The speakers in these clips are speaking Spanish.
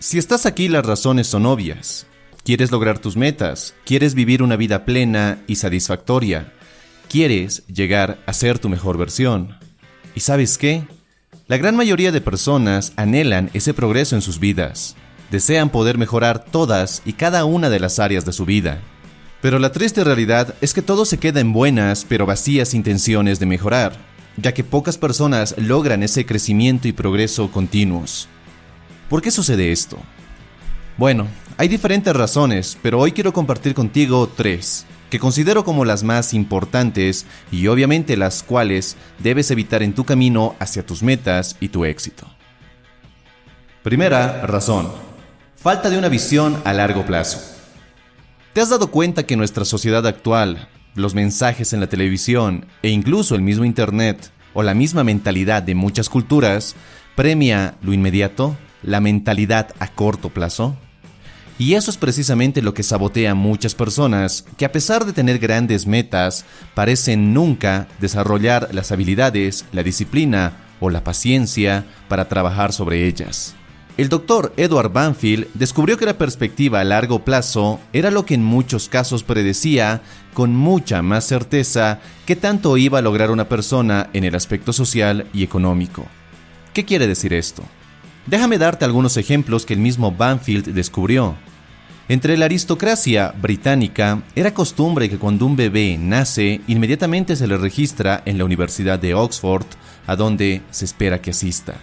Si estás aquí las razones son obvias. Quieres lograr tus metas, quieres vivir una vida plena y satisfactoria, quieres llegar a ser tu mejor versión. ¿Y sabes qué? La gran mayoría de personas anhelan ese progreso en sus vidas. Desean poder mejorar todas y cada una de las áreas de su vida. Pero la triste realidad es que todo se queda en buenas pero vacías intenciones de mejorar, ya que pocas personas logran ese crecimiento y progreso continuos. ¿Por qué sucede esto? Bueno, hay diferentes razones, pero hoy quiero compartir contigo tres, que considero como las más importantes y obviamente las cuales debes evitar en tu camino hacia tus metas y tu éxito. Primera razón. Falta de una visión a largo plazo. ¿Te has dado cuenta que nuestra sociedad actual, los mensajes en la televisión e incluso el mismo Internet o la misma mentalidad de muchas culturas premia lo inmediato? La mentalidad a corto plazo? Y eso es precisamente lo que sabotea a muchas personas que a pesar de tener grandes metas, parecen nunca desarrollar las habilidades, la disciplina o la paciencia para trabajar sobre ellas. El doctor Edward Banfield descubrió que la perspectiva a largo plazo era lo que en muchos casos predecía con mucha más certeza que tanto iba a lograr una persona en el aspecto social y económico. ¿Qué quiere decir esto? Déjame darte algunos ejemplos que el mismo Banfield descubrió. Entre la aristocracia británica era costumbre que cuando un bebé nace, inmediatamente se le registra en la Universidad de Oxford, a donde se espera que asista.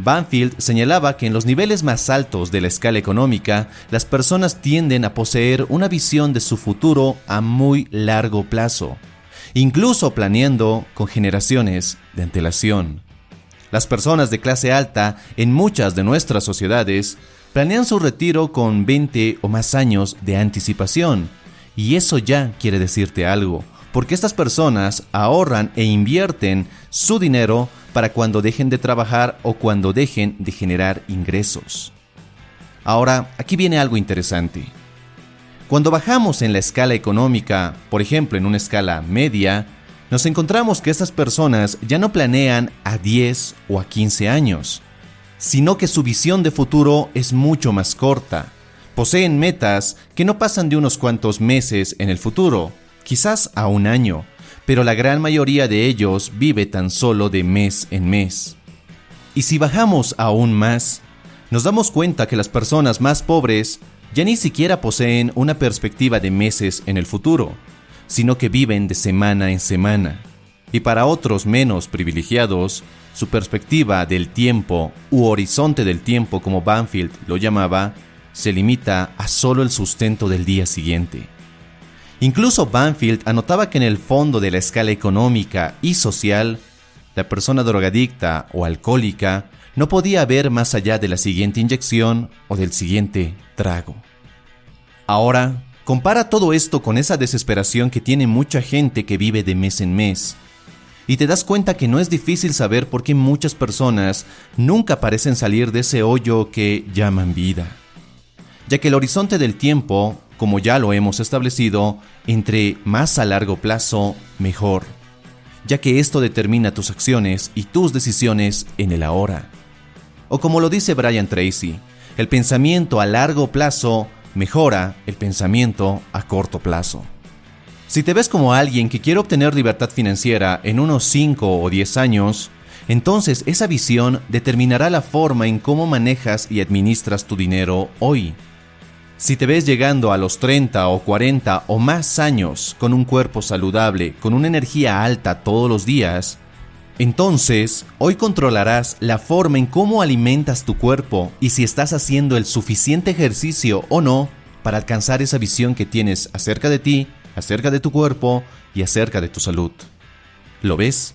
Banfield señalaba que en los niveles más altos de la escala económica, las personas tienden a poseer una visión de su futuro a muy largo plazo, incluso planeando con generaciones de antelación. Las personas de clase alta en muchas de nuestras sociedades planean su retiro con 20 o más años de anticipación. Y eso ya quiere decirte algo, porque estas personas ahorran e invierten su dinero para cuando dejen de trabajar o cuando dejen de generar ingresos. Ahora, aquí viene algo interesante. Cuando bajamos en la escala económica, por ejemplo en una escala media, nos encontramos que estas personas ya no planean a 10 o a 15 años, sino que su visión de futuro es mucho más corta. Poseen metas que no pasan de unos cuantos meses en el futuro, quizás a un año, pero la gran mayoría de ellos vive tan solo de mes en mes. Y si bajamos aún más, nos damos cuenta que las personas más pobres ya ni siquiera poseen una perspectiva de meses en el futuro, sino que viven de semana en semana. Y para otros menos privilegiados, su perspectiva del tiempo u horizonte del tiempo, como Banfield lo llamaba, se limita a solo el sustento del día siguiente. Incluso Banfield anotaba que en el fondo de la escala económica y social, la persona drogadicta o alcohólica no podía ver más allá de la siguiente inyección o del siguiente trago. Ahora, Compara todo esto con esa desesperación que tiene mucha gente que vive de mes en mes. Y te das cuenta que no es difícil saber por qué muchas personas nunca parecen salir de ese hoyo que llaman vida. Ya que el horizonte del tiempo, como ya lo hemos establecido, entre más a largo plazo, mejor. Ya que esto determina tus acciones y tus decisiones en el ahora. O como lo dice Brian Tracy, el pensamiento a largo plazo mejora el pensamiento a corto plazo. Si te ves como alguien que quiere obtener libertad financiera en unos 5 o 10 años, entonces esa visión determinará la forma en cómo manejas y administras tu dinero hoy. Si te ves llegando a los 30 o 40 o más años con un cuerpo saludable, con una energía alta todos los días, entonces, hoy controlarás la forma en cómo alimentas tu cuerpo y si estás haciendo el suficiente ejercicio o no para alcanzar esa visión que tienes acerca de ti, acerca de tu cuerpo y acerca de tu salud. ¿Lo ves?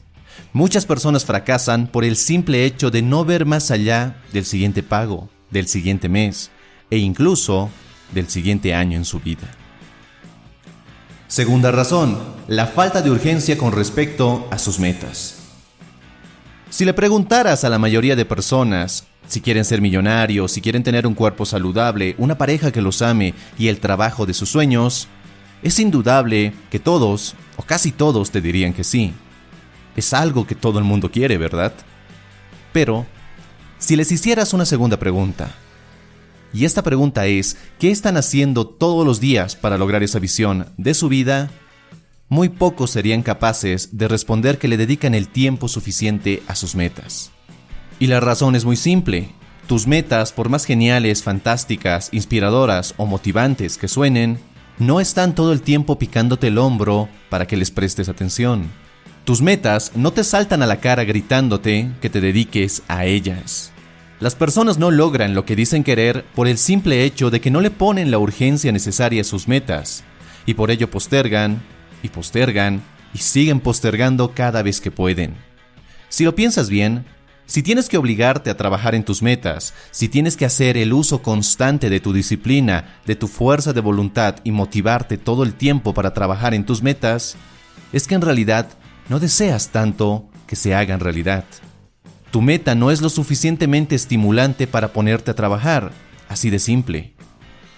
Muchas personas fracasan por el simple hecho de no ver más allá del siguiente pago, del siguiente mes e incluso del siguiente año en su vida. Segunda razón, la falta de urgencia con respecto a sus metas. Si le preguntaras a la mayoría de personas si quieren ser millonarios, si quieren tener un cuerpo saludable, una pareja que los ame y el trabajo de sus sueños, es indudable que todos, o casi todos, te dirían que sí. Es algo que todo el mundo quiere, ¿verdad? Pero, si les hicieras una segunda pregunta, Y esta pregunta es, ¿qué están haciendo todos los días para lograr esa visión de su vida? Muy pocos serían capaces de responder que le dedican el tiempo suficiente a sus metas. Y la razón es muy simple. Tus metas, por más geniales, fantásticas, inspiradoras o motivantes que suenen, no están todo el tiempo picándote el hombro para que les prestes atención. Tus metas no te saltan a la cara gritándote que te dediques a ellas. Las personas no logran lo que dicen querer por el simple hecho de que no le ponen la urgencia necesaria a sus metas, y por ello postergan, y postergan, y siguen postergando cada vez que pueden. Si lo piensas bien, si tienes que obligarte a trabajar en tus metas, si tienes que hacer el uso constante de tu disciplina, de tu fuerza de voluntad y motivarte todo el tiempo para trabajar en tus metas, es que en realidad no deseas tanto que se hagan realidad. Tu meta no es lo suficientemente estimulante para ponerte a trabajar, así de simple.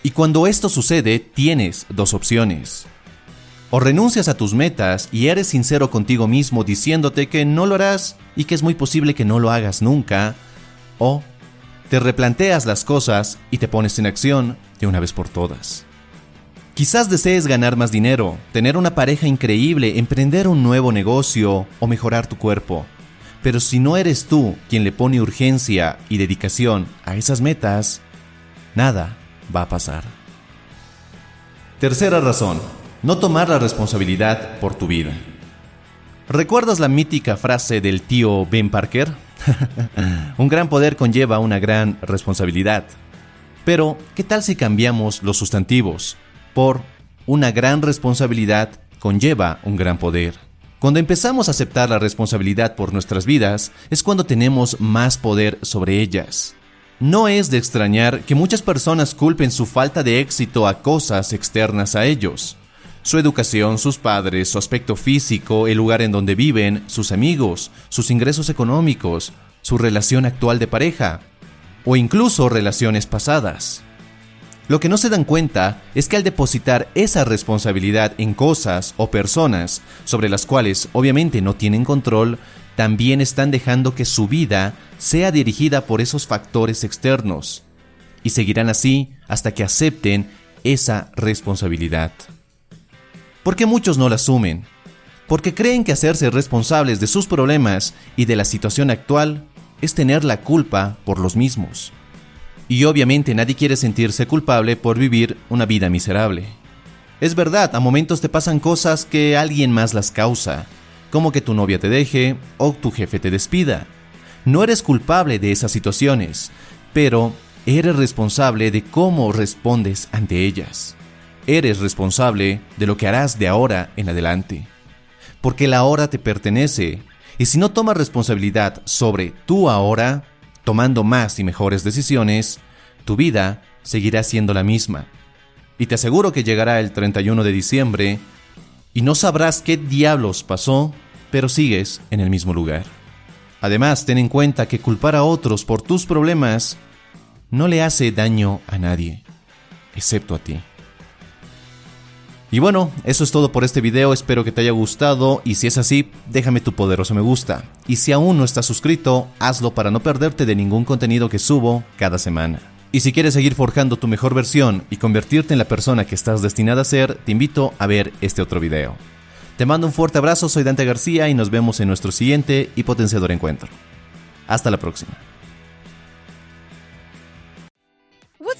Y cuando esto sucede, tienes dos opciones. O renuncias a tus metas y eres sincero contigo mismo diciéndote que no lo harás y que es muy posible que no lo hagas nunca. O te replanteas las cosas y te pones en acción de una vez por todas. Quizás desees ganar más dinero, tener una pareja increíble, emprender un nuevo negocio o mejorar tu cuerpo. Pero si no eres tú quien le pone urgencia y dedicación a esas metas, nada va a pasar. Tercera razón no tomar la responsabilidad por tu vida. ¿Recuerdas la mítica frase del tío Ben Parker? un gran poder conlleva una gran responsabilidad. Pero, ¿qué tal si cambiamos los sustantivos por una gran responsabilidad conlleva un gran poder? Cuando empezamos a aceptar la responsabilidad por nuestras vidas, es cuando tenemos más poder sobre ellas. No es de extrañar que muchas personas culpen su falta de éxito a cosas externas a ellos su educación, sus padres, su aspecto físico, el lugar en donde viven, sus amigos, sus ingresos económicos, su relación actual de pareja o incluso relaciones pasadas. Lo que no se dan cuenta es que al depositar esa responsabilidad en cosas o personas sobre las cuales obviamente no tienen control, también están dejando que su vida sea dirigida por esos factores externos. Y seguirán así hasta que acepten esa responsabilidad. ¿Por qué muchos no la asumen? Porque creen que hacerse responsables de sus problemas y de la situación actual es tener la culpa por los mismos. Y obviamente nadie quiere sentirse culpable por vivir una vida miserable. Es verdad, a momentos te pasan cosas que alguien más las causa, como que tu novia te deje o tu jefe te despida. No eres culpable de esas situaciones, pero eres responsable de cómo respondes ante ellas. Eres responsable de lo que harás de ahora en adelante. Porque la hora te pertenece. Y si no tomas responsabilidad sobre tu ahora, tomando más y mejores decisiones, tu vida seguirá siendo la misma. Y te aseguro que llegará el 31 de diciembre y no sabrás qué diablos pasó, pero sigues en el mismo lugar. Además, ten en cuenta que culpar a otros por tus problemas no le hace daño a nadie, excepto a ti. Y bueno, eso es todo por este video, espero que te haya gustado y si es así, déjame tu poderoso me gusta. Y si aún no estás suscrito, hazlo para no perderte de ningún contenido que subo cada semana. Y si quieres seguir forjando tu mejor versión y convertirte en la persona que estás destinada a ser, te invito a ver este otro video. Te mando un fuerte abrazo, soy Dante García y nos vemos en nuestro siguiente y potenciador encuentro. Hasta la próxima.